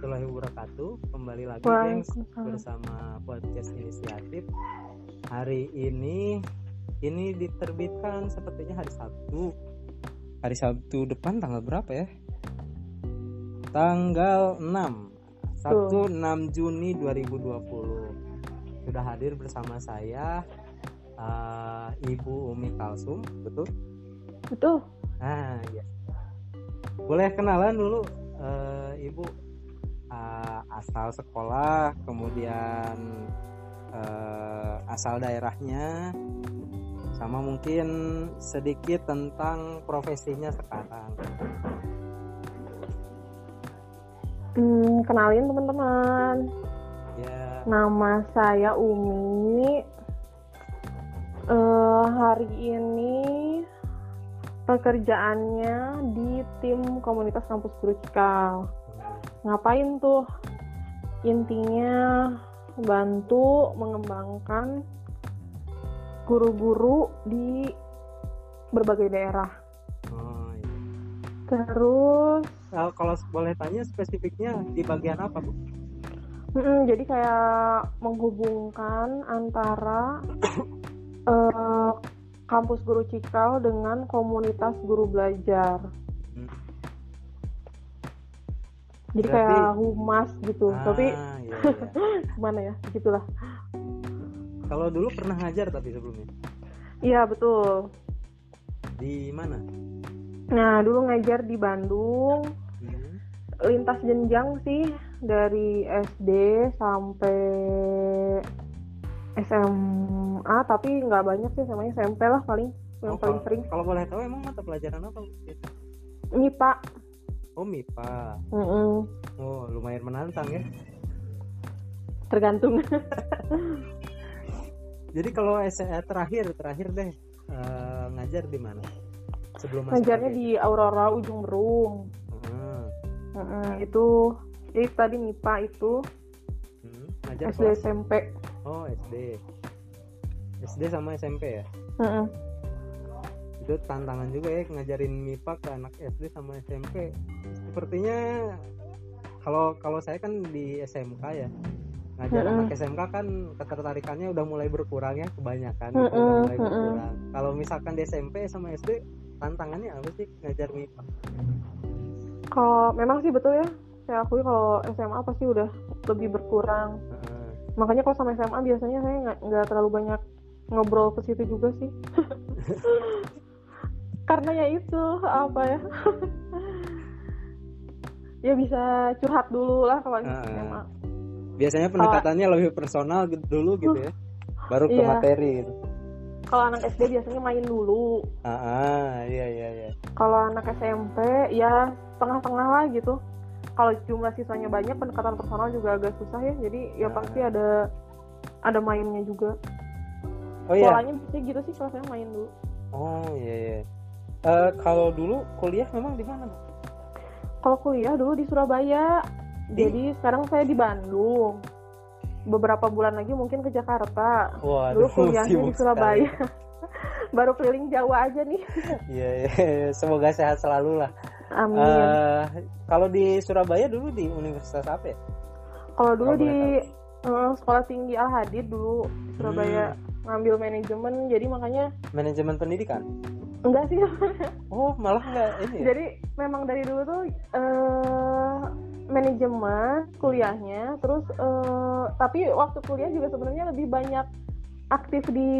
warahmatullahi wabarakatuh. Kembali lagi gengs Waalaikumsalam. bersama podcast inisiatif. Hari ini ini diterbitkan sepertinya hari Sabtu. Hari Sabtu depan tanggal berapa ya? Tanggal 6. Sabtu 6 Juni 2020. Sudah hadir bersama saya eh, Ibu Umi Kalsum, betul? Betul. Ah, ya. Boleh kenalan dulu eh, Ibu ah, asal sekolah, kemudian eh, asal daerahnya, sama mungkin sedikit tentang profesinya sekarang. Hmm, kenalin teman-teman. Ya, Nama saya Umi. Eh, hari ini pekerjaannya di tim komunitas kampus Guru Cikal. Ngapain tuh? Intinya bantu mengembangkan guru-guru di berbagai daerah. oh, iya. Terus Eh, kalau boleh tanya spesifiknya di bagian apa, Bu? Mm-mm, jadi kayak menghubungkan antara eh, kampus guru Cikal dengan komunitas guru belajar. Hmm. Jadi Berarti- kayak humas gitu. Ah, Tapi iya, iya. gimana ya? Gitulah. Kalau dulu pernah ngajar tapi sebelumnya Iya, betul. di mana? Nah, dulu ngajar di Bandung, Hmm. lintas jenjang sih dari SD sampai SMA, tapi nggak banyak sih, namanya SMP lah paling yang Oh, paling kalau- sering. Kalau boleh tahu emang mata pelajaran apa? Bu? MIPA. Oh MIPA. Mm-mm. Oh lumayan menantang ya. tergantung Jadi kalau SE terakhir terakhir deh eh, ngajar di mana? Sebelum ngajarnya di Aurora Ujung Berung Hmm. Mm-mm, itu jadi tadi MIPA itu Hmm, Ngajar SD kelas? SMP Oh SD. SD sama SMP ya. Mm-mm. Itu tantangan juga ya ngajarin MIPA ke anak SD sama SMP. Sepertinya kalau kalau saya kan di SMK ya. Ngajar Mm-mm. anak SMK kan ketertarikannya udah mulai berkurang ya kebanyakan Mm-mm, udah mulai mm-mm. berkurang. Kalau misalkan di SMP sama SD tantangannya apa sih ngajar MIPA? kalau memang sih betul ya saya akui kalau SMA pasti udah lebih berkurang Heeh. makanya kalau sama SMA biasanya saya nggak nggak terlalu banyak ngobrol ke situ juga sih karena ya itu apa ya ya bisa curhat dulu lah kalau. SMA Biasanya pendekatannya lebih personal gitu- dulu gitu ya. Baru ke Iya. materi gitu. kalau anak SD biasanya main dulu Ah, ah, iya iya iya. kalau anak SMP ya tengah-tengah lah gitu kalau jumlah siswanya banyak pendekatan personal juga agak susah ya jadi ya Ah. pasti ada ada mainnya juga Oh iya. polanya biasanya gitu sih kalau saya main dulu Oh iya iya. Eh, kalau dulu kuliah memang di mana? Kalau kuliah dulu di Surabaya Di? jadi sekarang saya di Bandung beberapa bulan lagi mungkin ke Jakarta Waduh, dulu kuliahnya di Surabaya baru keliling Jawa aja nih. Iya iya. iya. Semoga sehat selalu lah. amin Eh, kalau di Surabaya dulu di Universitas apa ya? kalau dulu kalau di eh, sekolah tinggi Al Hadid dulu Surabaya Hmm. ngambil manajemen jadi makanya Manajemen pendidikan. Enggak sih Oh malah enggak ini. Ya? jadi memang dari dulu tuh eh manajemen kuliahnya terus eh, tapi waktu kuliah juga sebenarnya lebih banyak aktif di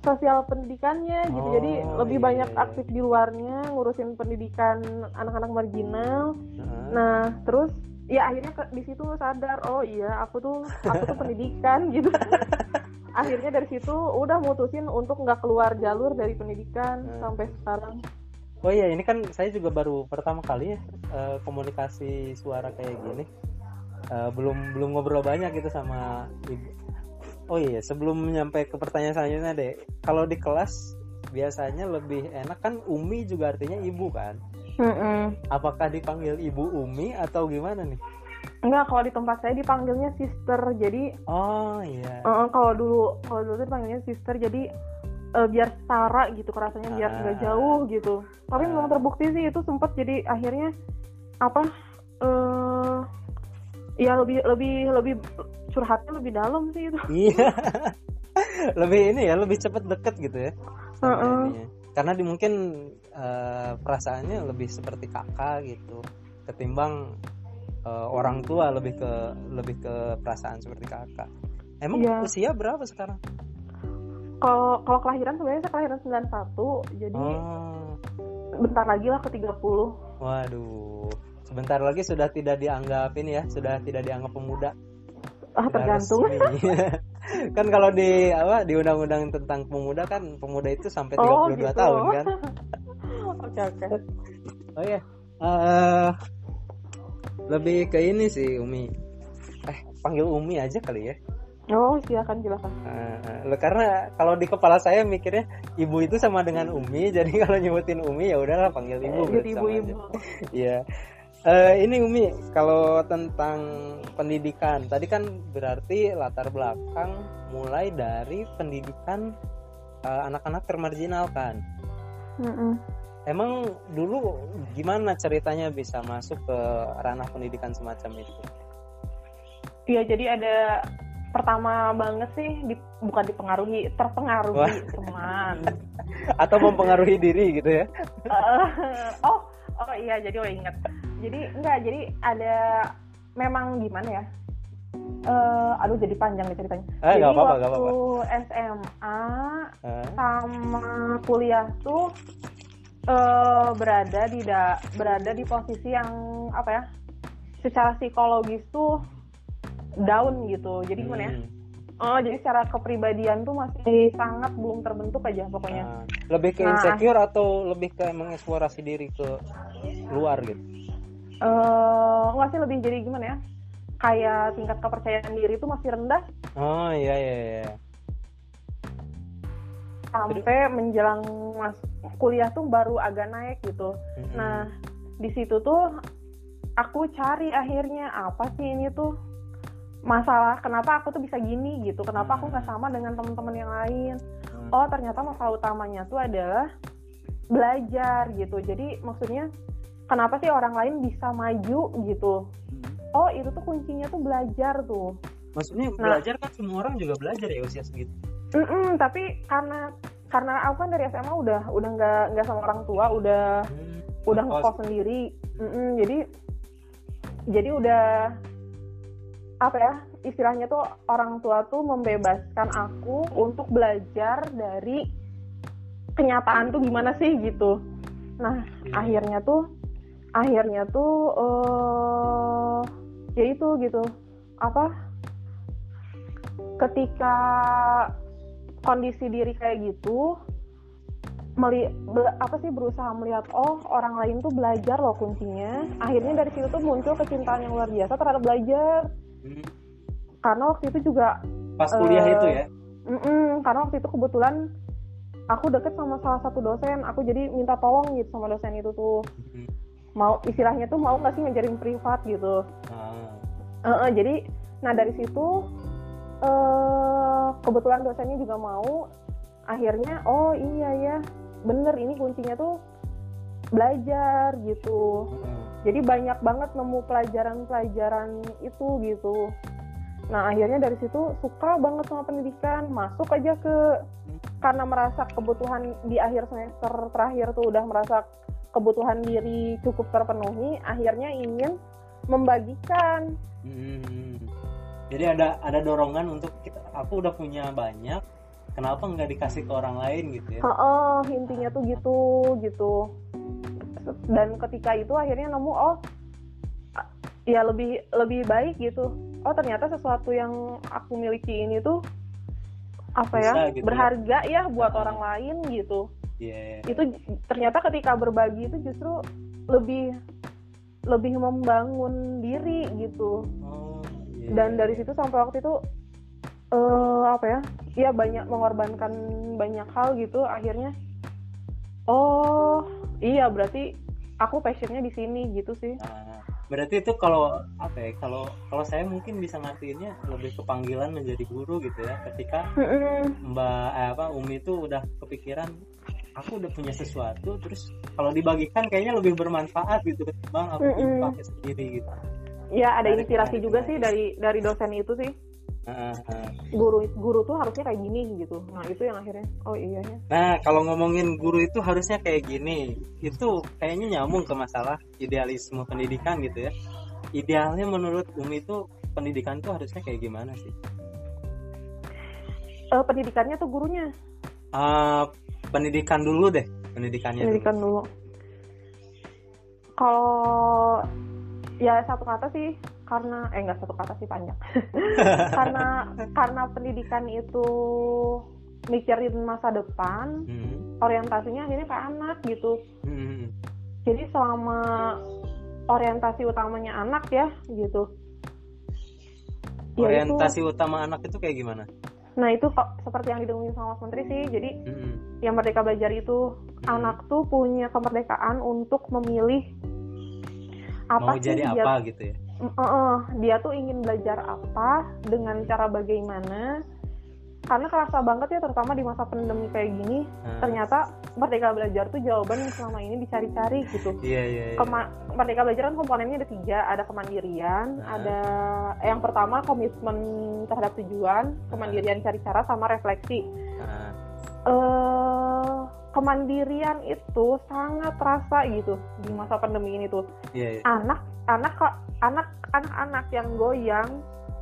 sosial pendidikannya gitu Oh, jadi lebih iya, banyak iya, iya. aktif di luarnya ngurusin pendidikan anak-anak marginal Heeh. nah terus ya akhirnya ke- di situ sadar oh iya aku tuh aku tuh pendidikan gitu akhirnya dari situ udah mutusin untuk nggak keluar jalur dari pendidikan Hmm. sampai sekarang Oh iya, ini kan saya juga baru pertama kali ya eh, komunikasi suara kayak gini. Eh, belum belum ngobrol banyak gitu sama ibu. Oh iya, sebelum nyampe ke pertanyaan selanjutnya deh, kalau di kelas biasanya lebih enak kan Umi juga artinya ibu kan? Mm-mm. Apakah dipanggil ibu Umi atau gimana nih? Enggak, kalau di tempat saya dipanggilnya sister. Jadi Oh iya. eh, kalau dulu kalau dulu dipanggilnya sister jadi eh, biar setara gitu kerasanya biar nggak Ah. jauh gitu. Tapi Ah. memang terbukti sih itu sempat jadi akhirnya apa eh Iya lebih lebih lebih curhatnya lebih dalam sih itu. iya lebih ini ya lebih cepet deket gitu ya Heeh. ininya. karena di mungkin eh, perasaannya lebih seperti kakak gitu ketimbang eh, orang tua lebih ke lebih ke perasaan seperti kakak emang Iya. usia berapa sekarang Kalau kalau kelahiran sebenarnya saya kelahiran 91, jadi oh bentar lagi lah ke 30. waduh sebentar lagi sudah tidak dianggap ini ya sudah tidak dianggap pemuda Ah Sudah tergantung. kan kalau di apa di undang-undang tentang pemuda kan pemuda itu sampai 32 Oh gitu. tahun kan Oke oke. Oh ya, eh lebih ke ini sih Umi. Eh panggil Umi aja kali ya. Oh silakan silakan. Eh, lo karena kalau di kepala saya mikirnya ibu itu sama dengan Umi, jadi kalau nyebutin Umi ya udahlah panggil ibu. Jadi berarti sama ibu-ibu. aja. Iya. Eh, ini Umi, kalau tentang pendidikan, tadi kan berarti latar belakang mulai dari pendidikan eh, anak-anak termarginalkan. Mm-mm. Emang dulu gimana ceritanya bisa masuk ke ranah pendidikan semacam itu? Iya jadi ada pertama banget sih di, bukan dipengaruhi terpengaruhi Wah. teman. Atau mempengaruhi diri gitu ya? Eh, oh oh iya jadi oh ingat. Jadi enggak jadi ada memang gimana ya? Eh aduh jadi panjang nih ceritanya. Eh, jadi nggak apa-apa, waktu nggak SMA Eh, sama kuliah tuh eh berada di da- berada di posisi yang apa ya? Secara psikologis tuh down gitu. Jadi gimana ya? hmm. Oh, jadi secara kepribadian tuh masih sangat belum terbentuk aja pokoknya. Nah, lebih ke Nah. insecure atau lebih ke mengeksplorasi diri ke luar gitu? Eh, nggak sih lebih jadi gimana ya? Kayak tingkat kepercayaan diri tuh masih rendah Oh iya iya. iya. Sampai menjelang mas kuliah tuh baru agak naik gitu. Mm-mm. Nah, di situ tuh aku cari akhirnya apa sih ini tuh? Masalah kenapa aku tuh bisa gini? gitu. Kenapa aku nggak sama dengan teman-teman yang lain? Oh ternyata masalah utamanya tuh adalah belajar gitu. Jadi maksudnya kenapa sih orang lain bisa maju? gitu. Oh itu tuh kuncinya tuh belajar tuh. Maksudnya Nah. belajar kan semua orang juga belajar ya usia segitu. Mm-mm, tapi karena karena aku kan dari SMA udah udah nggak nggak sama orang tua udah Hmm. udah Ngekos. sendiri Mm-mm, jadi jadi udah apa ya istilahnya tuh orang tua tuh membebaskan aku untuk belajar dari kenyataan tuh gimana sih gitu nah Iya. akhirnya tuh akhirnya tuh eh ya itu gitu apa ketika kondisi diri kayak gitu meli be- apa sih berusaha melihat oh orang lain tuh belajar loh kuncinya akhirnya dari situ tuh muncul kecintaan yang luar biasa terhadap belajar Hmm. karena waktu itu juga Pas kuliah Eh, itu ya. mm-mm, karena waktu itu kebetulan aku deket sama salah satu dosen aku jadi minta tolong gitu sama dosen itu tuh Hmm. mau istilahnya tuh mau nggak sih ngajarin privat gitu Ah. Eh, eh, jadi nah dari situ eh kebetulan dosennya juga mau. Akhirnya oh iya ya bener ini kuncinya tuh belajar gitu. Jadi banyak banget nemu pelajaran-pelajaran itu gitu. Nah akhirnya dari situ suka banget sama pendidikan. Masuk aja ke karena merasa kebutuhan di akhir semester terakhir tuh udah merasa kebutuhan diri cukup terpenuhi akhirnya ingin membagikan. Hmm. Jadi ada ada dorongan untuk kita. Aku udah punya banyak. Kenapa nggak dikasih ke orang lain gitu ya? Heeh, intinya tuh gitu gitu dan ketika itu akhirnya nemu oh ya lebih lebih baik gitu oh ternyata sesuatu yang aku miliki ini tuh apa ya Bisa gitu ya. berharga ya buat Ah. orang lain gitu Iya. itu ternyata ketika berbagi itu justru lebih lebih membangun diri gitu Oh, iya, dan iya, dari iya. situ sampai waktu itu eh apa ya ya banyak mengorbankan banyak hal gitu akhirnya oh iya berarti aku passionnya di sini gitu sih Nah, berarti itu kalau apa ya? Kalau kalau saya mungkin bisa ngartiinnya lebih ke panggilan menjadi guru gitu ya. Ketika. Mbak eh, apa Umi itu udah kepikiran aku udah punya sesuatu terus kalau dibagikan kayaknya lebih bermanfaat gitu ketimbang aku Mm-mm. pakai sendiri gitu. Ya ada inspirasi juga sih dari dari dosen itu sih guru guru tuh harusnya kayak gini gitu nah itu yang akhirnya oh iya ya Nah, kalau ngomongin guru itu harusnya kayak gini. Itu kayaknya nyambung ke masalah idealisme pendidikan gitu ya. Idealnya menurut Umi itu pendidikan itu harusnya kayak gimana sih? Eh, pendidikannya atau gurunya Eh, pendidikan dulu deh, pendidikannya pendidikan dulu. dulu kalau ya satu kata sih karena eh enggak satu kata sih panjang. Karena karena pendidikan itu mikirin masa depan Hmm, orientasinya akhirnya ke anak gitu. Hmm, jadi selama orientasi utamanya anak ya gitu. Ya, itu- Orientasi utama anak itu kayak gimana? nah itu kok seperti yang didengerin sama Mas Menteri sih jadi Hmm, yang merdeka belajar itu Hmm. anak tuh punya kemerdekaan untuk memilih apa Mau sih jadi dia apa gitu ya? Eh, eh, dia tuh ingin belajar apa dengan cara bagaimana karena kerasa banget ya terutama di masa pandemi kayak gini Nah, ternyata merdeka belajar tuh jawaban yang selama ini dicari-cari gitu Iya iya. iya. Kema- merdeka belajar kan komponennya ada tiga ada kemandirian Nah. ada yang pertama komitmen terhadap tujuan kemandirian cari cara sama refleksi Nah, eh kemandirian itu sangat terasa gitu di masa pandemi ini tuh iya, iya. anak anak kok anak anak-anak yang goyang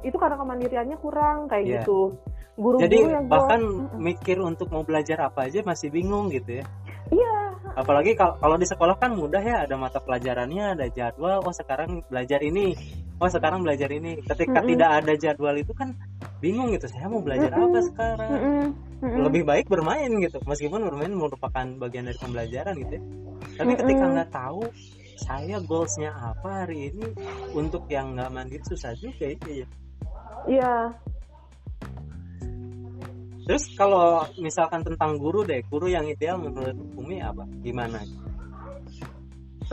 itu karena kemandiriannya kurang kayak Iya. gitu guru-guru Jadi yang bahkan Mm-mm. mikir untuk mau belajar apa aja masih bingung gitu ya. iya Apalagi kalau di sekolah kan mudah ya ada mata pelajarannya, ada jadwal. Oh sekarang belajar ini, oh sekarang belajar ini. Ketika Mm-mm. tidak ada jadwal itu kan bingung gitu. Saya mau belajar Mm-mm. apa sekarang? Mm-mm. Mm-mm. Lebih baik bermain gitu. Meskipun bermain merupakan bagian dari pembelajaran gitu ya. Tapi Mm-mm. ketika nggak tahu saya goalsnya apa hari ini untuk yang nggak mandiri susah juga itu ya. iya Terus kalau misalkan tentang guru deh, guru yang ideal menurut Umi apa? Gimana?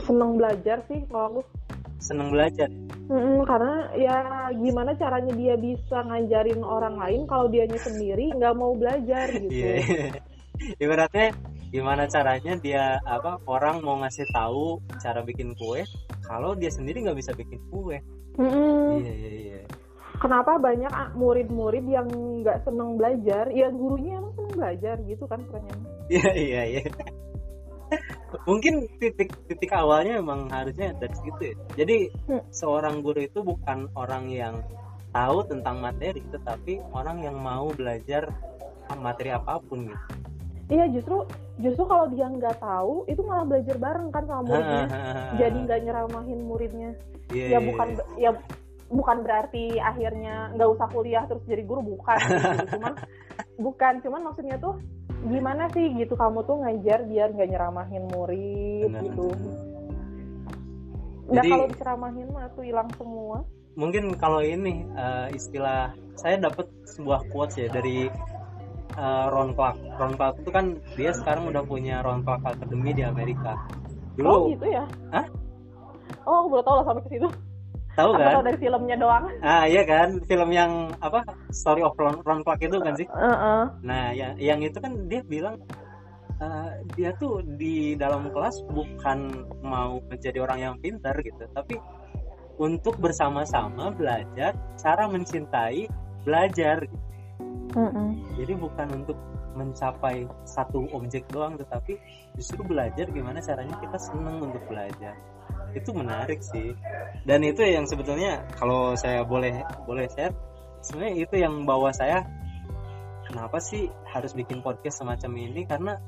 seneng belajar sih kalau aku Seneng belajar. Mm-mm, karena ya gimana caranya dia bisa ngajarin orang lain kalau dianya sendiri nggak mau belajar gitu Iya. Ibaratnya gimana caranya dia apa orang mau ngasih tahu cara bikin kue kalau dia sendiri nggak bisa bikin kue. Mm-mm. Iya iya iya. kenapa banyak ah, murid-murid yang nggak seneng belajar ya gurunya emang seneng belajar gitu kan pertanyaannya Iya iya iya. Mungkin titik titik awalnya emang harusnya dari situ ya. Jadi Hmm. seorang guru itu bukan orang yang tahu tentang materi, tetapi orang yang mau belajar materi apa pun gitu. iya justru justru kalau dia nggak tahu itu malah belajar bareng kan sama muridnya jadi nggak nyeramahin muridnya Iya, ya iya, bukan iya. ya bukan berarti akhirnya nggak usah kuliah terus jadi guru bukan gitu. cuman bukan cuman maksudnya tuh gimana sih gitu kamu tuh ngajar biar nggak nyeramahin murid Benar, gitu benar. nah Jadi- kalau diceramahin mah tuh hilang semua mungkin kalau ini eh, istilah saya dapat sebuah quotes ya dari eh, Ron Clark. Ron Clark itu kan dia sekarang udah punya Ron Clark Academy di Amerika. oh Dulu gitu ya Hah? oh aku baru tahu lah sampai ke situ tahu kan? tahu dari filmnya doang Ah iya kan, film yang apa Story of Ron, Ron Clark itu kan sih. Heeh. Nah, yang yang itu kan dia bilang eh, dia tuh di dalam kelas bukan mau menjadi orang yang pintar gitu, tapi untuk bersama-sama belajar cara mencintai belajar. gitu. Mm-mm. Jadi bukan untuk mencapai satu objek doang, tetapi justru belajar gimana caranya kita seneng untuk belajar. Itu menarik sih. Dan itu yang sebetulnya kalau saya boleh boleh share, sebenarnya itu yang bawa saya kenapa sih harus bikin podcast semacam ini karena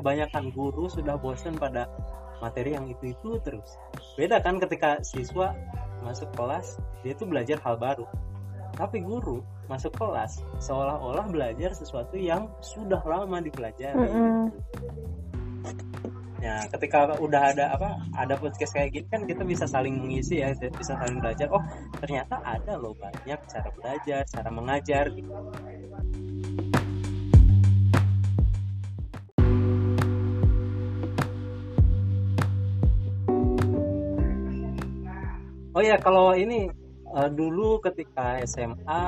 kebanyakan guru sudah bosan pada materi yang itu-itu terus. Beda kan ketika siswa masuk kelas dia tuh belajar hal baru. Tapi guru masuk kelas seolah-olah belajar sesuatu yang sudah lama dipelajari. Mm-mm. Ya, ketika udah ada apa, ada podcast kayak gini kan kita bisa saling mengisi ya, bisa saling belajar. Oh, ternyata ada loh banyak cara belajar, cara mengajar gitu. Oh ya, kalau ini eh, dulu ketika SMA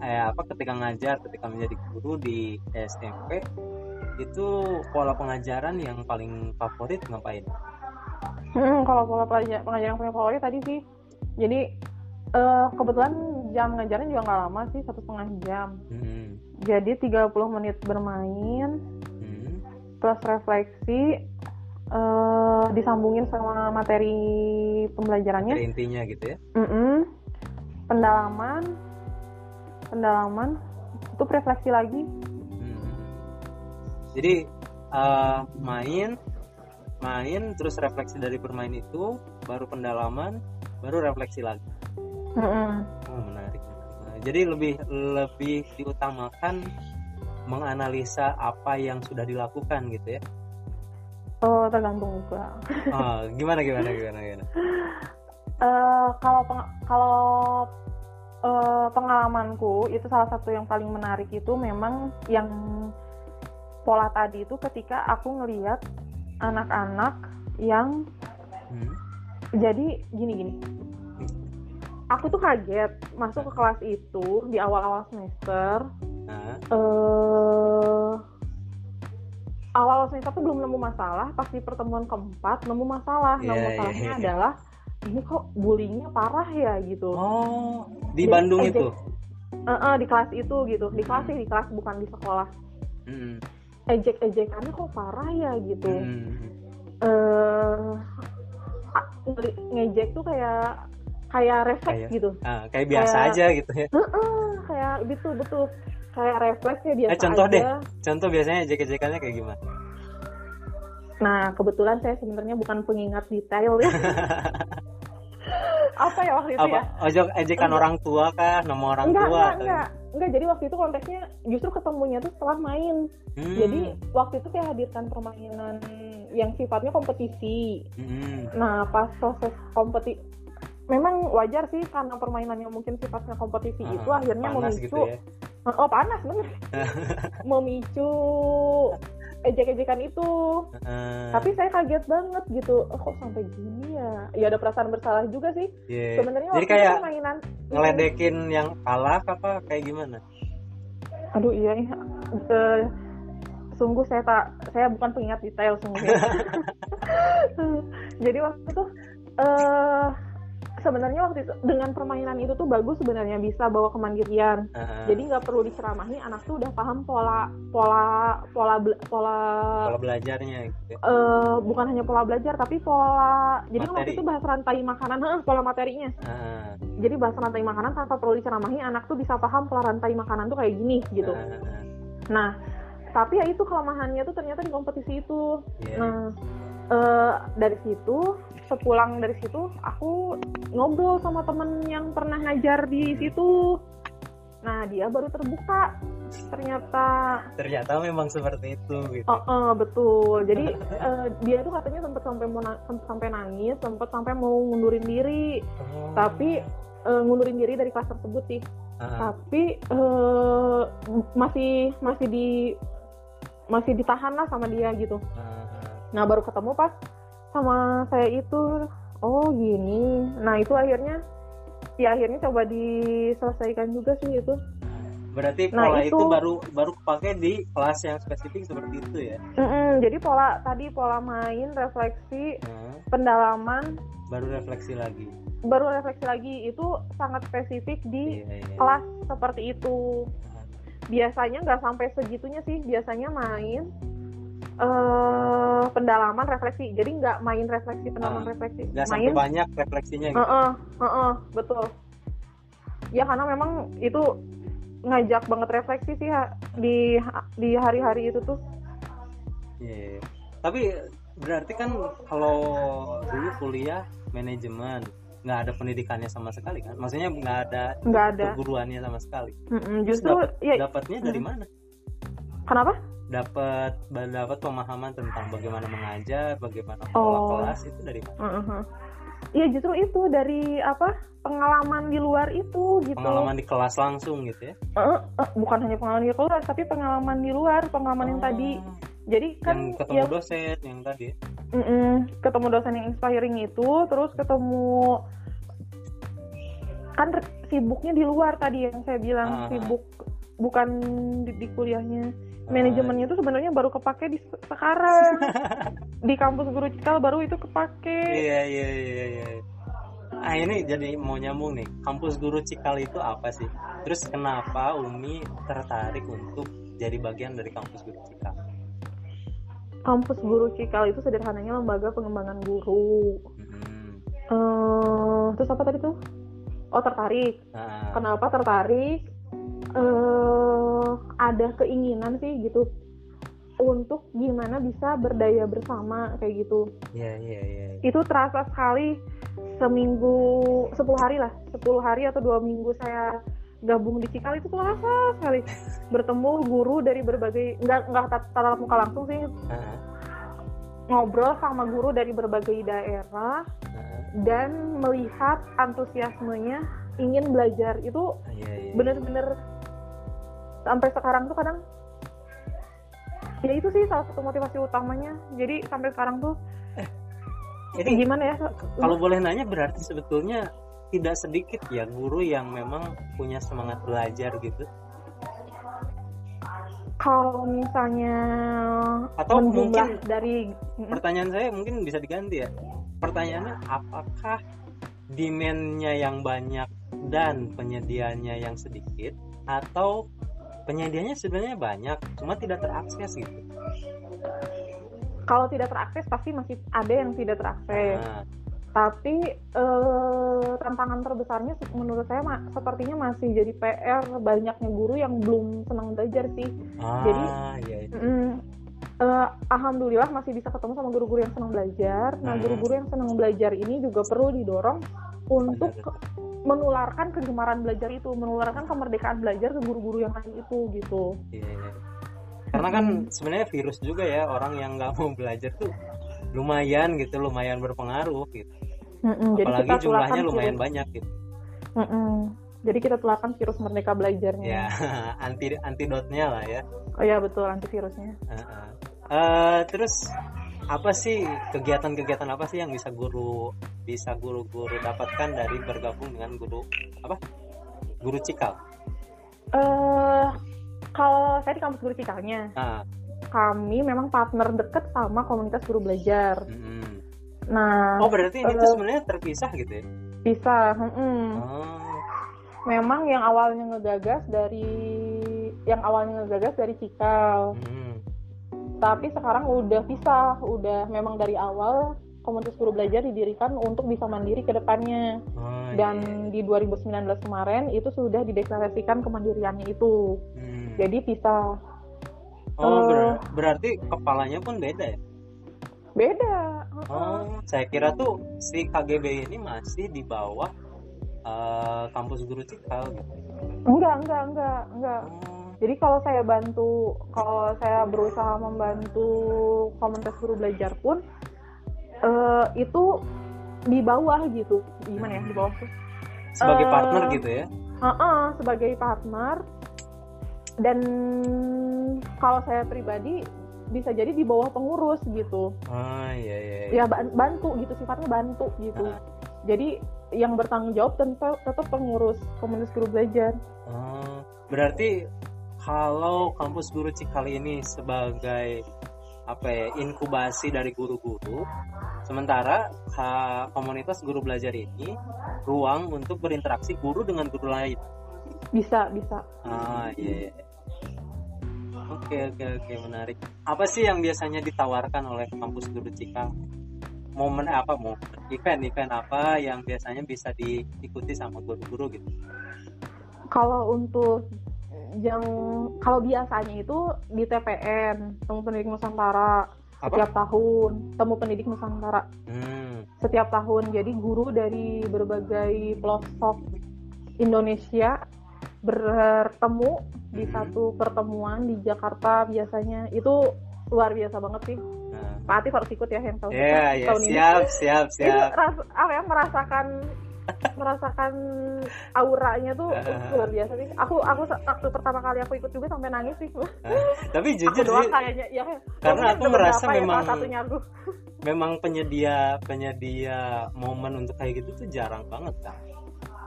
eh apa ketika ngajar, ketika menjadi guru di SMP itu pola pengajaran yang paling favorit ngapain? Mm, kalau pola pelajar pengajaran yang paling favorit tadi sih jadi eh, kebetulan jam ngajarnya juga nggak lama sih satu setengah jam Hmm. jadi 30 menit bermain Hmm. plus refleksi eh, disambungin sama materi pembelajarannya intinya gitu ya Mm-mm. pendalaman pendalaman itu refleksi lagi Hmm. Jadi eh, main, main, terus refleksi dari bermain itu, baru pendalaman, baru refleksi lagi. Mm-mm. Oh menarik. Nah, jadi lebih lebih diutamakan menganalisa apa yang sudah dilakukan gitu ya. Oh, tergantung juga Oh, gimana gimana gimana gimana. Eh, kalau peng- kalau eh, pengalamanku itu salah satu yang paling menarik itu memang yang pola tadi itu ketika aku ngelihat anak-anak yang Hmm. jadi gini-gini aku tuh kaget masuk ke kelas itu di awal-awal semester Nah, eh awal semester tuh belum nemu masalah pas di pertemuan keempat nemu masalah nemu Iya, masalahnya iya. adalah ini kok bullyingnya parah ya gitu oh di Jadi, Bandung ejek- itu. Eh, eh, di kelas itu gitu di kelas sih di kelas bukan di sekolah Hmm. Ejek-ejekannya kok parah ya gitu Hmm. eh nge- ngejek tuh kayak kayak refleks Kayak- gitu Ah, kayak biasa Kayak- aja gitu ya. Heeh, kayak betul betul kayak refleks ya biasa Eh, contoh aja deh. Contoh biasanya ejek-ejekannya kayak gimana? Nah, kebetulan saya sebenarnya bukan pengingat detail ya. Apa ya waktu itu Apa ya? ojok ejekan Enggak. orang tua kah? Nama orang Enggak, tua? enggak, enggak. Enggak, jadi waktu itu konteksnya justru ketemunya tuh setelah main. Hmm. Jadi waktu itu saya hadirkan permainan yang sifatnya kompetisi. Hmm. Nah, pas proses kompetisi memang wajar sih karena permainannya mungkin sifatnya kompetisi Ah, itu akhirnya panas memicu gitu ya. oh panas bener memicu ejek-ejekan itu Heeh. tapi saya kaget banget gitu oh, kok sampai gini ya ya ada perasaan bersalah juga sih Iya. sebenarnya Jadi waktu itu kayak mainan ngeledekin yang kalah apa kayak gimana? aduh iya. Eh, sungguh saya tak saya bukan pengingat detail sungguh ya. jadi waktu itu eh sebenarnya waktu itu dengan permainan itu tuh bagus sebenarnya bisa bawa kemandirian Heeh. jadi nggak perlu diceramahi anak tuh udah paham pola pola pola pola Pola belajarnya gitu. eh, bukan hanya pola belajar tapi pola jadi kan waktu Materi. itu bahas rantai makanan Heeh, pola materinya Heeh. jadi bahas rantai makanan tanpa perlu diceramahi anak tuh bisa paham pola rantai makanan tuh kayak gini gitu Heeh. nah tapi ya itu kelemahannya tuh ternyata di kompetisi itu Iya. nah eh, dari situ sepulang dari situ aku ngobrol sama temen yang pernah ngajar di situ nah dia baru terbuka ternyata Ternyata memang seperti itu gitu. Oh, eh, betul. Jadi eh, dia tuh katanya sempat sampai mau na- sempet sampai nangis, sempat sampai mau ngundurin diri. Oh. Tapi eh, ngundurin diri dari kelas tersebut sih. Heeh. Tapi eh, masih masih di masih ditahan lah sama dia gitu. Heeh. Nah baru ketemu pas sama saya itu, oh gini. Nah itu akhirnya, ya akhirnya coba diselesaikan juga sih itu. Berarti Nah, pola itu... itu- baru baru kepake di kelas yang spesifik seperti itu ya. Mm-mm, jadi pola tadi pola main, refleksi, Heeh. pendalaman, baru refleksi lagi. baru refleksi lagi itu sangat spesifik di Iya, iya. kelas seperti itu. Biasanya nggak sampai segitunya sih. Biasanya main eh pendalaman refleksi. Jadi nggak main refleksi pendalaman Ah, refleksi. Nggak main banyak refleksinya gitu. Heeh, heeh, betul. Ya karena memang itu ngajak banget refleksi sih ha- di di hari-hari itu tuh. Iya. Tapi berarti kan kalau dulu kuliah manajemen nggak ada pendidikannya sama sekali kan? Maksudnya nggak ada Nggak ada. perguruannya sama sekali. Mm-mm, Terus justru ya dapatnya dari Mm. mana? kenapa? Dapat dapat pemahaman tentang bagaimana mengajar, bagaimana pola Oh. kelas itu dari mana? Heeh. Iya justru itu dari apa pengalaman di luar itu gitu. Pengalaman di kelas langsung gitu ya? Eh, eh, bukan hanya pengalaman di luar tapi pengalaman di luar pengalaman yang Oh, tadi jadi kan yang ketemu ya, dosen yang tadi. ya? mm-mm, ketemu dosen yang inspiring itu terus ketemu kan sibuknya di luar tadi yang saya bilang Ah. sibuk bukan di, di kuliahnya Ah, manajemennya itu sebenarnya baru kepake di se- sekarang. Di kampus guru cikal baru itu kepake. Iya iya iya iya. ah ini jadi mau nyambung nih. Kampus guru Cikal itu apa sih? Terus kenapa Umi tertarik untuk jadi bagian dari kampus guru Cikal? Kampus guru Cikal itu sederhananya lembaga pengembangan guru. Hmm. Eh, terus apa tadi tuh? Oh tertarik. Nah, kenapa tertarik eh ada keinginan sih gitu untuk gimana bisa berdaya bersama kayak gitu. Iya iya iya. Itu terasa sekali seminggu 10 hari lah 10 hari atau dua minggu saya gabung di Cikal itu terasa sekali. Bertemu guru dari berbagai nggak nggak tat- tatap muka langsung sih. Nah, ngobrol sama guru dari berbagai daerah nah, dan melihat antusiasmenya ingin belajar. Itu iya iya. bener-bener sampai sekarang tuh kadang ya itu sih salah satu motivasi utamanya. Jadi sampai sekarang tuh ini gimana ya? kalau boleh nanya berarti sebetulnya tidak sedikit ya guru yang memang punya semangat belajar gitu? Kalau misalnya Atau mungkin- dari pertanyaan saya mungkin bisa diganti ya. Pertanyaannya apakah demandnya yang banyak dan penyediaannya yang sedikit atau penyediaannya sebenarnya banyak cuma tidak terakses gitu kalau tidak terakses pasti masih ada yang tidak terakses nah, tapi eh, tantangan terbesarnya menurut saya ma- sepertinya masih jadi PR banyaknya guru yang belum senang belajar sih ah, Jadi, iya, iya. Mm, eh, alhamdulillah masih bisa ketemu sama guru-guru yang senang belajar. Nah, Hmm. guru-guru yang senang belajar ini juga perlu didorong untuk menularkan kegemaran belajar itu, menularkan kemerdekaan belajar ke guru-guru yang lain itu gitu. Iya, iya. karena kan sebenarnya virus juga ya orang yang nggak mau belajar tuh lumayan gitu lumayan berpengaruh gitu Mm-mm, jadi apalagi kita jumlahnya lumayan virus, banyak gitu Mm-mm. Jadi kita tularkan virus merdeka belajarnya. ya anti antidotnya lah ya Oh ya betul antivirusnya. Heeh. Eh, terus apa sih kegiatan-kegiatan apa sih yang bisa guru bisa guru-guru dapatkan dari bergabung dengan guru apa guru cikal Eh kalau saya di kampus guru Cikalnya, nah kami memang partner deket sama komunitas guru belajar. mm-mm. Nah, oh berarti ini tuh eh, sebenarnya terpisah gitu ya bisa. mm-mm. oh memang yang awalnya ngegagas dari yang awalnya ngegagas dari Cikal mm. Tapi sekarang udah pisah udah memang dari awal komunitas guru belajar didirikan untuk bisa mandiri ke depannya. Oh, dan iya. di 2019 kemarin itu sudah dideklarasikan kemandiriannya itu. Hmm. jadi pisah oh ber- eh, berarti kepalanya pun beda ya? Beda. Oh saya kira tuh si KGB ini masih di bawah eh, kampus guru cikal gitu. Enggak enggak enggak enggak. Oh, jadi kalau saya bantu kalau saya berusaha membantu komunitas guru belajar pun eh, itu di bawah gitu. Gimana ya di bawah tuh? Sebagai Eh, partner gitu ya? Heeh, sebagai partner. Dan kalau saya pribadi bisa jadi di bawah pengurus gitu. Oh iya iya, iya. ya ban- bantu gitu sifatnya bantu gitu. Ah. jadi yang bertanggung jawab tentu tetap pengurus komunitas guru belajar. Oh, berarti kalau kampus guru Cikal ini sebagai apa ya inkubasi dari guru-guru, sementara komunitas guru belajar ini ruang untuk berinteraksi guru dengan guru lain. bisa bisa Ah iya. iya. Oke oke oke menarik. Apa sih yang biasanya ditawarkan oleh kampus guru Cikal? Momen apa mau event-event apa yang biasanya bisa diikuti sama guru-guru gitu? kalau untuk yang kalau biasanya itu di TPN temu pendidik Nusantara Apa? setiap tahun temu pendidik Nusantara Hmm. setiap tahun jadi guru dari berbagai pelosok Indonesia bertemu di Mhm. satu pertemuan di Jakarta biasanya itu luar biasa banget sih Nah. Pak Atif harus ikut ya yang tahun Ya, ya, tahun ini siap, siap, itu siap. ras, apa ya merasakan merasakan auranya tuh uh, luar biasa sih. Aku aku waktu pertama kali aku ikut juga sampai nangis sih. Tapi aku jujur doang sih, kayaknya ya Karena aku merasa ya, memang- salah satunya aku. memang penyedia penyedia momen untuk kayak gitu tuh jarang banget kan.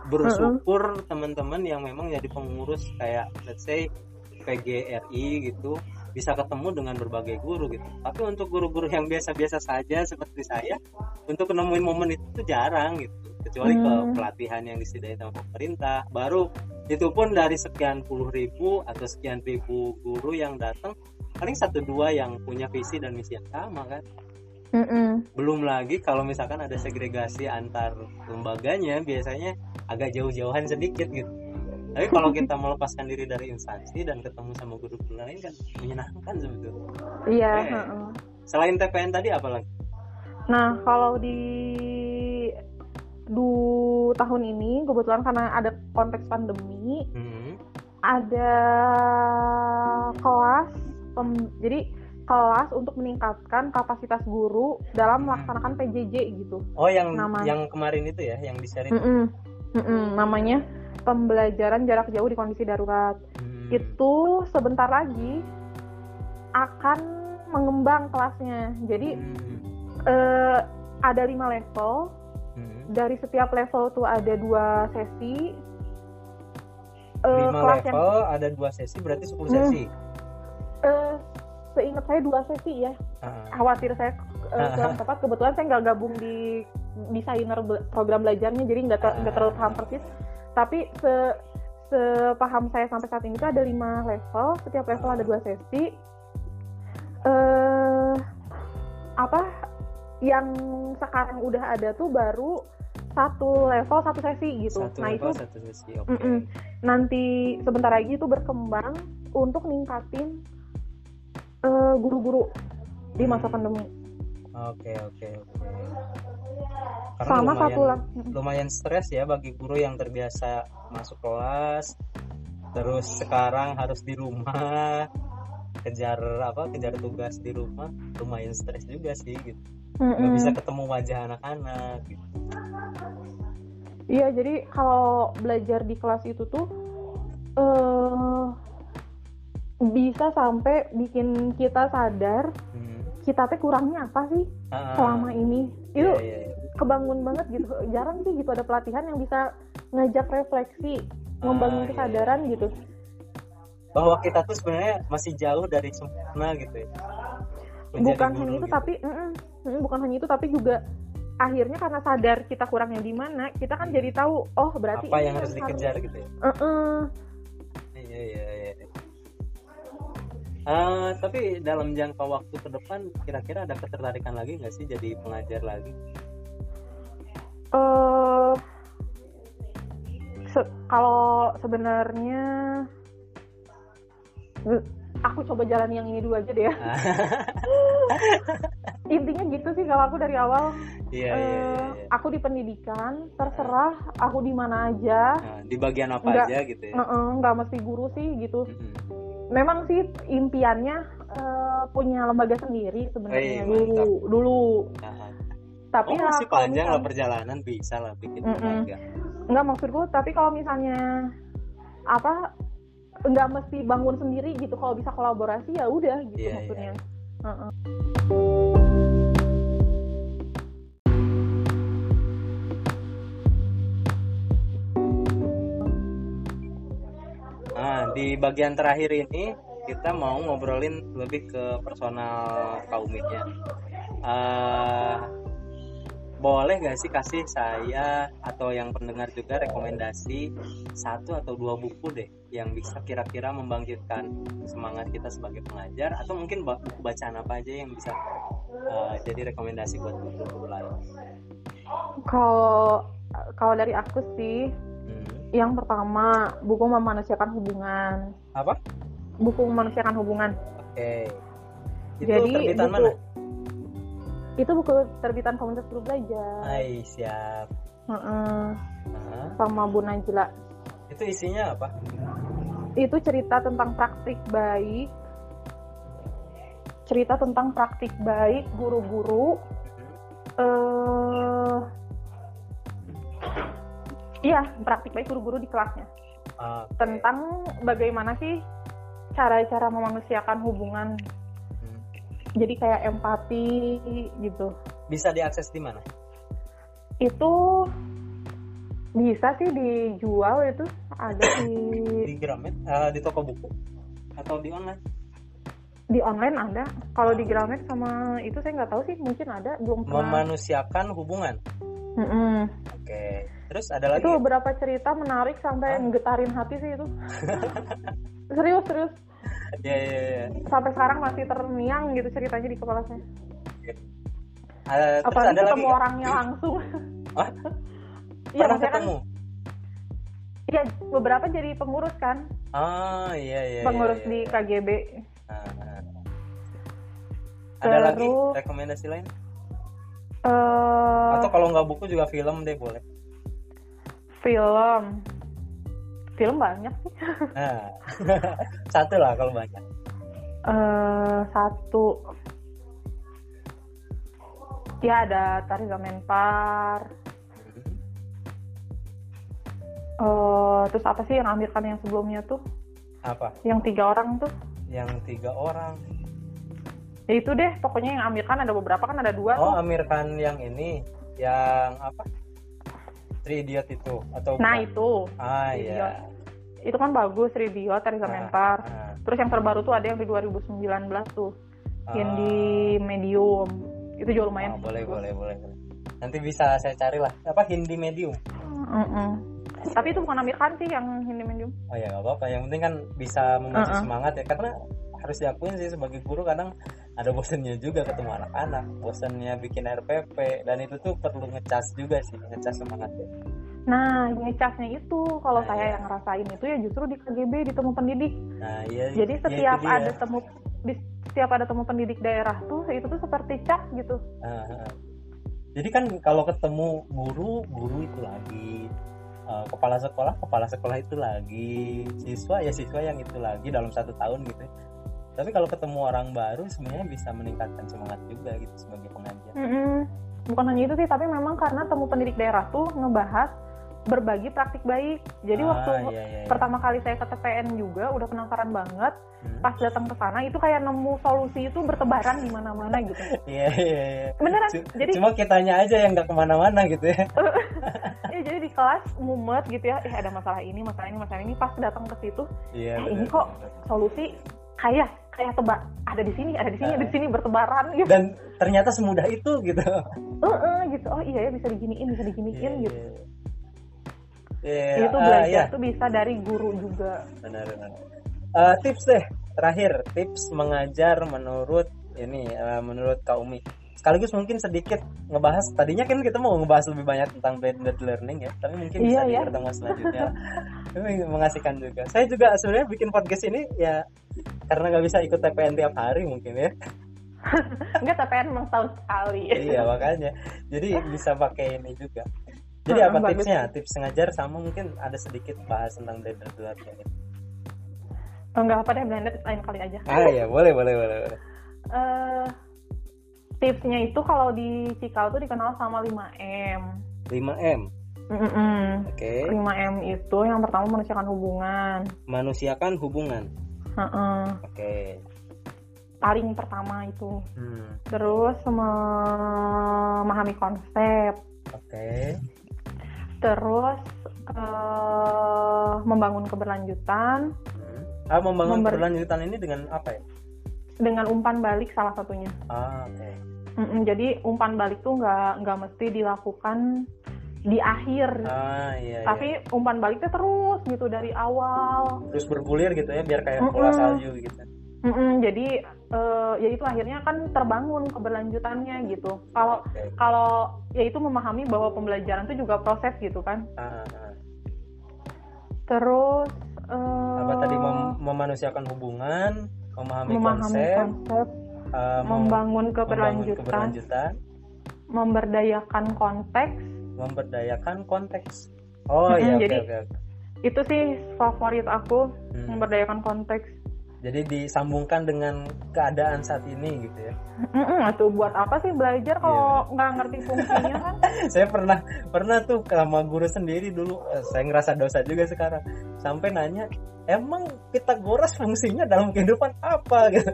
Bersyukur teman-teman yang memang jadi pengurus kayak let's say PGRI gitu bisa ketemu dengan berbagai guru gitu. Tapi untuk guru-guru yang biasa-biasa saja seperti saya untuk nemuin momen itu tuh jarang gitu. Kecuali ke Hmm. pelatihan yang disediakan sama pemerintah. Baru itu pun dari sekian puluh ribu atau sekian ribu guru yang datang paling satu dua yang punya visi dan misi yang sama kan. Mm-mm. belum lagi kalau misalkan ada segregasi antar lembaganya biasanya agak jauh-jauhan sedikit gitu tapi kalau kita melepaskan diri dari instansi dan ketemu sama guru-guru lain kan menyenangkan sebetulnya Iya. Eh. heeh. selain TPN tadi apa lagi Nah, kalau di du tahun ini kebetulan karena ada konteks pandemi, Hmm. ada kelas pem- jadi kelas untuk meningkatkan kapasitas guru dalam Hmm. melaksanakan PJJ gitu. oh yang Nama. yang kemarin itu ya yang di share itu Mm-mm. Mm-mm. Namanya pembelajaran jarak jauh di kondisi darurat. Hmm. Itu sebentar lagi akan mengembang kelasnya. Jadi Hmm. eh, ada lima level. Hmm. Dari setiap level tuh ada dua sesi. Eh, lima kelas yang level ada dua sesi berarti 10 Hmm. sesi eh, seingat saya dua sesi ya. Ah. Khawatir saya eh, kurang tepat. Kebetulan saya nggak gabung di desainer program belajarnya, jadi nggak ter- nggak terlalu paham persis. Tapi se sepaham saya sampai saat ini tuh ada lima level. Setiap level ada dua sesi. Eh apa yang sekarang udah ada tuh baru satu level satu sesi gitu. satu nah level itu satu sesi oke Mm-mm. nanti sebentar lagi itu berkembang untuk ningkatin eh, guru-guru di masa Hmm. pandemi. oke oke oke Karena Sama lumayan- satu lah. lumayan stres ya bagi guru yang terbiasa masuk kelas terus sekarang harus di rumah kejar apa kejar tugas di rumah lumayan stres juga sih gitu nggak Mm-mm. bisa ketemu wajah anak-anak gitu Iya, jadi kalau belajar di kelas itu tuh eh bisa sampai bikin kita sadar Hmm. kita teh kurangnya apa sih Ah, selama ini. Itu iya, iya, iya. Kebangun banget gitu. Jarang sih gitu ada pelatihan yang bisa ngajak refleksi, Ah, membangun iya, kesadaran gitu. bahwa kita tuh sebenarnya masih jauh dari sempurna gitu ya Menjadi bukan hanya itu gitu. tapi mm-mm, mm, bukan hanya itu tapi juga akhirnya karena sadar kita kurangnya di mana kita kan jadi tahu oh berarti apa ini yang harus dikejar gitu ya Mm-mm. Iya iya iya. Ah, tapi dalam jangka waktu ke depan kira-kira ada ketertarikan lagi nggak sih jadi pengajar lagi? Eh se- kalau sebenarnya aku coba jalan yang ini dulu aja deh ya intinya gitu sih kalau aku dari awal Iya iya eh, iya. iya. aku di pendidikan terserah aku di mana aja Nah, di bagian apa Nggak. aja gitu ya? Nggak mesti guru sih gitu memang sih impiannya eh, punya lembaga sendiri sebenarnya dulu mantap. dulu Nah, tapi oh masih panjang lah misal- perjalanan bisa lah bikin Mm-mm. lembaga. nggak maksudku tapi kalau misalnya apa nggak mesti bangun sendiri gitu kalau bisa kolaborasi ya udah gitu Iya, iya, maksudnya Heeh. Nah, di bagian terakhir ini kita mau ngobrolin lebih ke personal kaumnya. Eh, boleh nggak sih kasih saya atau yang pendengar juga rekomendasi satu atau dua buku deh yang bisa kira-kira membangkitkan semangat kita sebagai pengajar atau mungkin buku bacaan apa aja yang bisa eh, jadi rekomendasi buat guru-guru lain. kalau kalau dari aku sih Hmm. yang pertama buku memanusiakan hubungan Apa? buku memanusiakan hubungan Oke. Itu Jadi, terbitan buku- mana? Itu buku terbitan komunitas guru belajar Hai, siap. Heeh. Nah, sama Bu Najla itu isinya apa? itu cerita tentang praktik baik cerita tentang praktik baik guru-guru eh iya praktik baik guru-guru di kelasnya Oke. tentang bagaimana sih cara-cara memanusiakan hubungan. Jadi kayak empati gitu Bisa diakses di mana? itu bisa sih dijual itu ada di Di Gramet, eh, di toko buku atau di online? di online ada kalau di Gramet sama itu saya nggak tahu sih mungkin ada belum pernah Memanusiakan hubungan. Mm-mm. Oke. Terus ada lagi? itu beberapa cerita menarik sampai Ah. ngegetarin hati sih itu serius serius Ya, ya, ya. sampai sekarang masih terngiang gitu ceritanya di kepala saya Ah, terus apalagi ada lagi ketemu nggak? orangnya langsung Hah? Iya, Pernah kan ketemu? Iya, beberapa jadi pengurus kan, Ah, iya, iya. pengurus iya, di iya. KGB. Ah. Ada lagi Terus- rekomendasi lain? eh Atau kalau nggak buku juga film deh boleh. film, film banyak sih. Nah, satu lah kalau banyak. Eh satu, ya ada Tari Menpar. Eh terus apa sih yang Amir Khan yang sebelumnya tuh, Apa? yang tiga orang tuh? Yang tiga orang. Ya itu deh, pokoknya yang Amir Khan ada beberapa kan ada dua Oh, tuh. Amir Khan yang ini, yang apa? Three Idiot itu atau Nah bukan? itu, Ah Three iya. itu kan bagus, Ridio, Tari Ah, Menpar. ah, Terus yang terbaru tuh ada yang di 2019 tuh. ah. yang di medium itu juga lumayan Oh, boleh, boleh, boleh, boleh. Nanti bisa saya cari lah. Apa Hindi medium? Mm-mm. tapi itu bukan Amir Khan sih yang Hindi medium Oh ya nggak apa-apa. Yang penting kan bisa memacu Uh-uh. semangat ya. Karena harus diakuin sih sebagai guru kadang ada bosannya juga ketemu anak-anak. Bosannya bikin RPP dan itu tuh perlu ngecas juga sih, ngecas semangatnya. nah ngecasnya itu kalau Nah, saya iya. yang ngerasain itu ya justru di KGB di temu pendidik Nah iya. jadi iya, setiap dia. ada temu di setiap ada temu pendidik daerah tuh itu tuh seperti cas gitu ah. Jadi kan kalau ketemu guru, guru itu lagi. Eh, kepala sekolah, kepala sekolah itu lagi. Siswa ya siswa yang itu lagi dalam satu tahun gitu. Tapi kalau ketemu orang baru sebenarnya bisa meningkatkan semangat juga gitu sebagai pengajar. Mm-mm. bukan hanya itu sih tapi memang karena temu pendidik daerah tuh ngebahas berbagi praktik baik jadi Ah, waktu iya, iya, iya. pertama kali saya ke TPN juga udah penasaran banget Hmm. pas datang ke sana itu kayak nemu solusi itu bertebaran di mana-mana gitu Iya iya iya. beneran Cu- jadi Cuma kitanya aja yang nggak ke mana-mana gitu ya. ya jadi di kelas mumet gitu ya eh ada masalah ini masalah ini masalah ini pas datang ke situ Iya. eh, ini kok solusi kayak kayak tebak ada di sini ada di sini ada di sini bertebaran gitu Dan ternyata semudah itu gitu. Eh, eh, gitu oh iya ya bisa diginiin bisa diginiin Iya, gitu iya. Iya, itu belajar iya. tuh bisa dari guru juga benar benar. Eh, tips deh terakhir tips mengajar menurut ini eh, menurut Kak Umi sekaligus mungkin sedikit ngebahas tadinya kan kita mau ngebahas lebih banyak tentang blended learning ya tapi mungkin bisa Iya, di ya. pertemuan selanjutnya. Mengasihkan juga. Saya juga sebenarnya bikin podcast ini ya karena nggak bisa ikut TPN tiap hari mungkin ya. Enggak TPN memang tahun sekali. Iya makanya. Jadi bisa pakai ini juga. Jadi Hmm, apa bagus. tipsnya? Tips ngajar sama mungkin ada sedikit bahas tentang blended learning Oh, enggak apa deh blended lain kali aja. Ah ya boleh boleh boleh, boleh. Eh, tipsnya itu kalau di Cikal tuh dikenal sama 5M 5M Mm-mm. oke. 5M itu yang pertama manusiakan hubungan. Manusiakan hubungan? Heeh. oke. Paling pertama itu. Hmm. terus memahami konsep. Oke. Terus eh, membangun keberlanjutan. Hmm. ah membangun Member- keberlanjutan ini dengan apa ya dengan umpan balik salah satunya. Ah oke. Mm-mm, jadi umpan balik tuh nggak nggak mesti dilakukan di akhir. Ah iya, iya. tapi umpan baliknya terus gitu dari awal. Terus bergulir gitu ya biar kayak bola Mm-mm. salju gitu. Mm-mm, jadi eh, ya itu akhirnya kan terbangun keberlanjutannya gitu. Kalau oke. kalau ya itu memahami bahwa pembelajaran itu juga proses gitu kan. Ah, ah, ah. terus eh, apa tadi mem- memanusiakan hubungan memahami, memahami konsep, konsep, mem- membangun membangun keberlanjutan, keberlanjutan. Memberdayakan konteks. Memberdayakan konteks. Oh iya oke jadi- oke oke. itu sih favorit aku Hmm. memberdayakan konteks jadi disambungkan dengan keadaan saat ini gitu ya. Mm-mm, tuh buat apa sih belajar kalau nggak ngerti fungsinya kan? Saya pernah pernah tuh sama guru sendiri dulu. Eh, saya ngerasa dosa juga sekarang. Sampai nanya emang Pitagoras fungsinya dalam kehidupan apa? Gitu.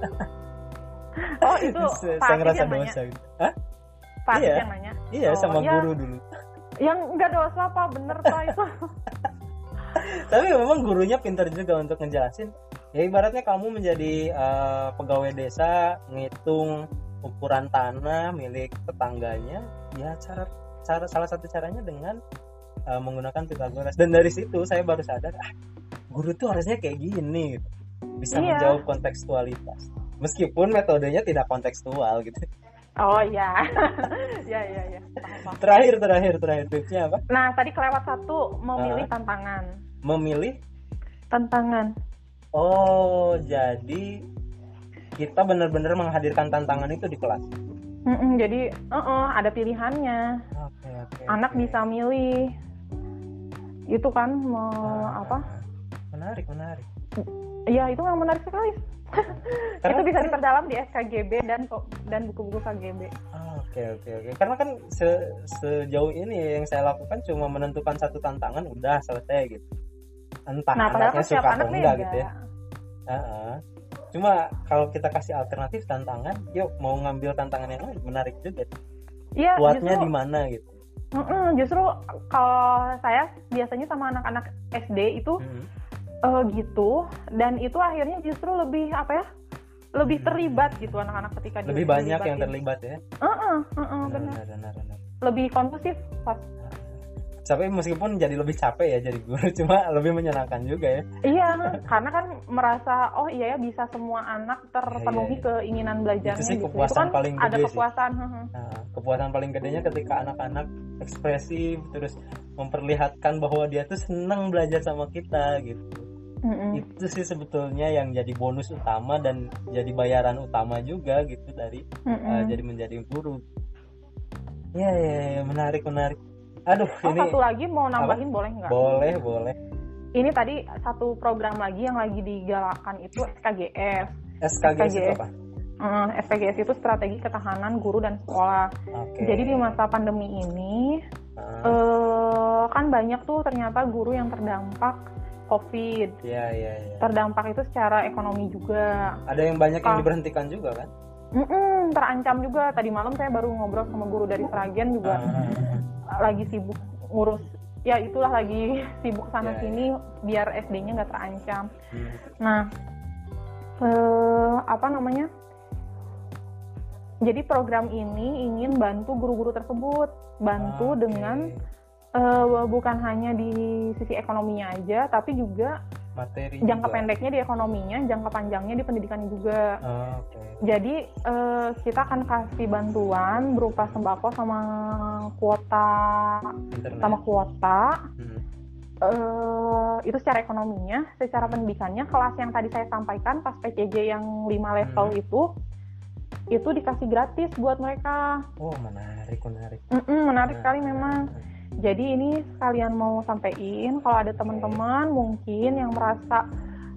Oh itu saya, ngerasa dosa gitu. Hah? Pak Iya. yang nanya. Iya Oh, sama iya. guru dulu. Yang nggak dosa pak bener pak itu tapi memang gurunya pintar juga untuk ngejelasin ya ibaratnya kamu menjadi eh, pegawai desa ngitung ukuran tanah milik tetangganya ya cara cara salah satu caranya dengan eh, menggunakan Pythagoras dan dari situ saya baru sadar ah guru tuh harusnya kayak gini gitu. bisa Iya. menjawab kontekstualitas meskipun metodenya tidak kontekstual gitu Oh iya, ya ya ya. Terakhir terakhir terakhir tipsnya apa Nah tadi kelewat satu memilih Ah. tantangan. Memilih Tantangan. oh jadi kita benar-benar menghadirkan tantangan itu di kelas Mm-mm, jadi uh-uh, ada pilihannya. oke oke Anak oke. bisa milih. Itu kan mau Ah, apa? menarik menarik Iya itu yang menarik sekali. Karena itu bisa kan- diperdalam di SKGB dan dan buku-buku KGB. Oke oke oke. Karena kan se- sejauh ini yang saya lakukan cuma menentukan satu tantangan udah selesai gitu. Entah Nah anaknya kan suka anak atau enggak gitu ya. Ah-ah. Cuma kalau kita kasih alternatif tantangan, yuk mau ngambil tantangan yang lain menarik juga. Iya Kuatnya di mana gitu. mm-mm, justru kalau saya biasanya sama anak-anak SD itu Hmm. eh, gitu dan itu akhirnya justru lebih apa ya? Lebih Hmm. terlibat gitu anak-anak ketika Lebih banyak yang terlibat ya. Heeh, heeh, Benar, benar. benar, benar, benar. Lebih kondusif pas. Tapi meskipun jadi lebih capek ya jadi guru, cuma lebih menyenangkan juga ya. Iya, karena kan merasa oh iya ya bisa semua anak terpenuhi Iya, iya. keinginan belajarnya Itu sih gitu. kepuasan kan paling ada gede sih. kepuasan. heeh. Nah, kepuasan paling gedenya ketika anak-anak ekspresif terus memperlihatkan bahwa dia tuh senang belajar sama kita gitu. Mm-mm. Itu sih sebetulnya yang jadi bonus utama dan jadi bayaran utama juga gitu dari uh, jadi menjadi guru. Ya, ya, ya, menarik menarik. Aduh, Oh ini satu lagi mau nambahin boleh nggak? boleh boleh. Ini tadi satu program lagi yang lagi digalakan itu SKGS. SKGS itu SKGS. apa? Hmm, SKGS itu strategi ketahanan guru dan sekolah. Oke. Jadi di masa pandemi ini Ah, eh, kan banyak tuh ternyata guru yang terdampak COVID. ya ya ya. Terdampak itu secara ekonomi juga. Ada yang banyak yang diberhentikan juga kan? Mm-mm, terancam juga. Tadi malam saya baru ngobrol sama guru dari Sragen juga Ah, lagi sibuk ngurus. Ya itulah lagi sibuk sana Ya, sini biar SD-nya nggak terancam. hmm. Nah, eh, apa namanya? Jadi program ini ingin bantu guru-guru tersebut, bantu Oke. dengan eh, bukan hanya di sisi ekonominya aja, tapi juga materi jangka juga. pendeknya di ekonominya, jangka panjangnya di pendidikannya juga. Ah, Oke. Jadi eh, kita akan kasih bantuan berupa sembako sama kuota Internet. sama kuota Hmm. eh itu secara ekonominya, secara pendidikannya kelas yang tadi saya sampaikan pas PCJ yang 5 level Hmm. itu itu dikasih gratis buat mereka. Oh menarik menarik. Mm-mm, menarik Nah, sekali memang. Jadi ini sekalian mau sampein kalau ada teman-teman mungkin yang merasa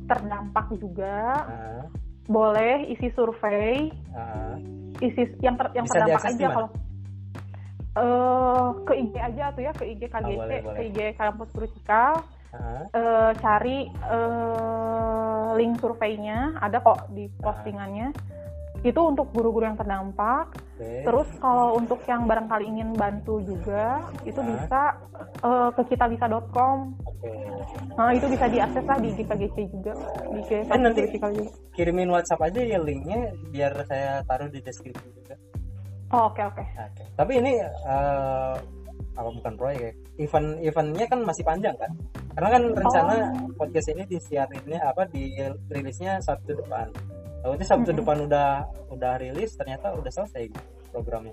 terdampak juga, Ah, boleh isi survei, ah. isi yang ter- yang Bisa terdampak aja kalau eh ke IG aja tuh ya, ke IG KGC, Ah, boleh, ke. IG Kampus Krusikal. ah. eh, cari eh, link surveinya ada kok di postingannya itu untuk guru-guru yang terdampak Oke. terus kalau untuk yang barangkali ingin bantu juga itu Ah. bisa eh, ke kitabisa.com Oke. nah itu bisa diakses lah di GPGC juga di IG Eh, nanti- juga Kirimin WhatsApp aja ya linknya biar saya taruh di deskripsi juga. oh, oke oke Oke. Tapi ini eh, apa bukan proyek ya? Event eventnya kan masih panjang kan? Karena kan rencana Oh. podcast ini disiarinnya apa di rilisnya Sabtu depan. Takutnya Sabtu Mm-mm. depan udah udah rilis ternyata udah selesai programnya.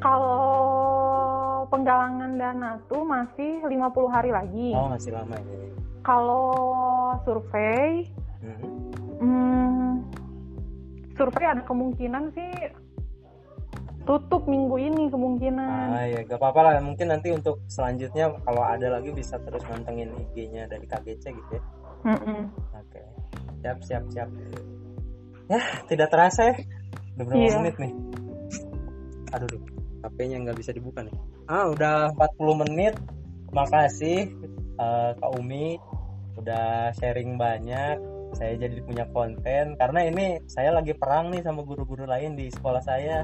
kalau penggalangan dana tuh masih 50 hari lagi Oh masih lama ini. kalau survei Hmm. Hmm, survei ada kemungkinan sih tutup minggu ini kemungkinan. Ah ya gak apa-apa lah mungkin nanti untuk selanjutnya kalau ada lagi bisa terus mantengin IG-nya dari KGC gitu ya. Mm-mm. Oke. Siap siap siap. Ya tidak terasa ya. Udah berapa Iya. menit nih? Aduh, duh, HP-nya nggak bisa dibuka nih. Ah udah 40 menit. Makasih eh, Kak Umi udah sharing banyak. Saya jadi punya konten karena ini saya lagi perang nih sama guru-guru lain di sekolah saya.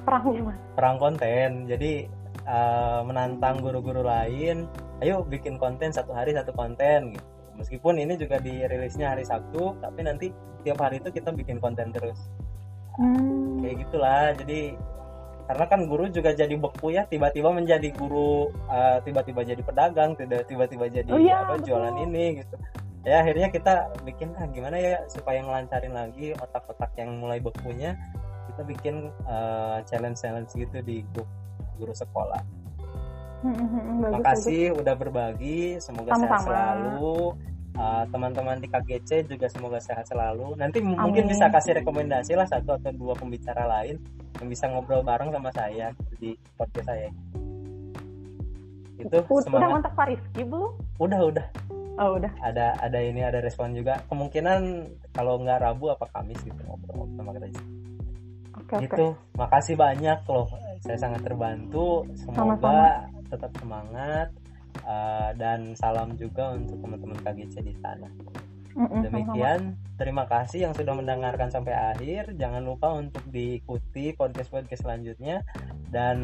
Perang gimana? perang konten jadi eh, menantang guru-guru lain ayo bikin konten satu hari satu konten gitu meskipun ini juga dirilisnya hari Sabtu tapi nanti tiap hari itu kita bikin konten terus Hmm. kayak gitulah jadi karena kan guru juga jadi beku ya tiba-tiba menjadi guru uh, tiba-tiba jadi pedagang tiba-tiba jadi Oh iya, apa betul. jualan ini gitu ya akhirnya kita bikin ah gimana ya supaya ngelancarin lagi otak-otak yang mulai bekunya kita bikin uh, challenge-challenge gitu di grup guru sekolah Hmm, hmm, bagus, udah berbagi semoga sehat Sama-sama. selalu. Uh, teman-teman di KGC juga semoga sehat selalu. Nanti m- mungkin Amin. bisa kasih rekomendasi lah satu atau dua pembicara lain yang bisa ngobrol bareng sama saya di podcast saya. Itu Udah semangat. kontak Pak Rizky belum? udah udah. Oh udah. ada ada ini ada respon juga. Kemungkinan kalau nggak Rabu apa Kamis gitu ngobrol sama kita Oke oke. itu makasih banyak loh. Saya sangat terbantu. Semoga tetap semangat uh, dan salam juga untuk teman-teman KGC di sana. Demikian terima kasih yang sudah mendengarkan sampai akhir. Jangan lupa untuk diikuti podcast podcast selanjutnya. Dan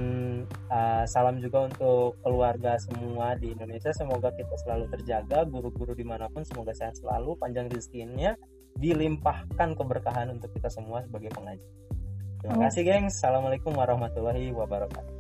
uh, salam juga untuk keluarga semua di Indonesia. Semoga kita selalu terjaga guru-guru di mana pun semoga sehat selalu. Panjang rezekinya dilimpahkan keberkahan untuk kita semua sebagai pengajar terima Amin. kasih gengs. Assalamualaikum warahmatullahi wabarakatuh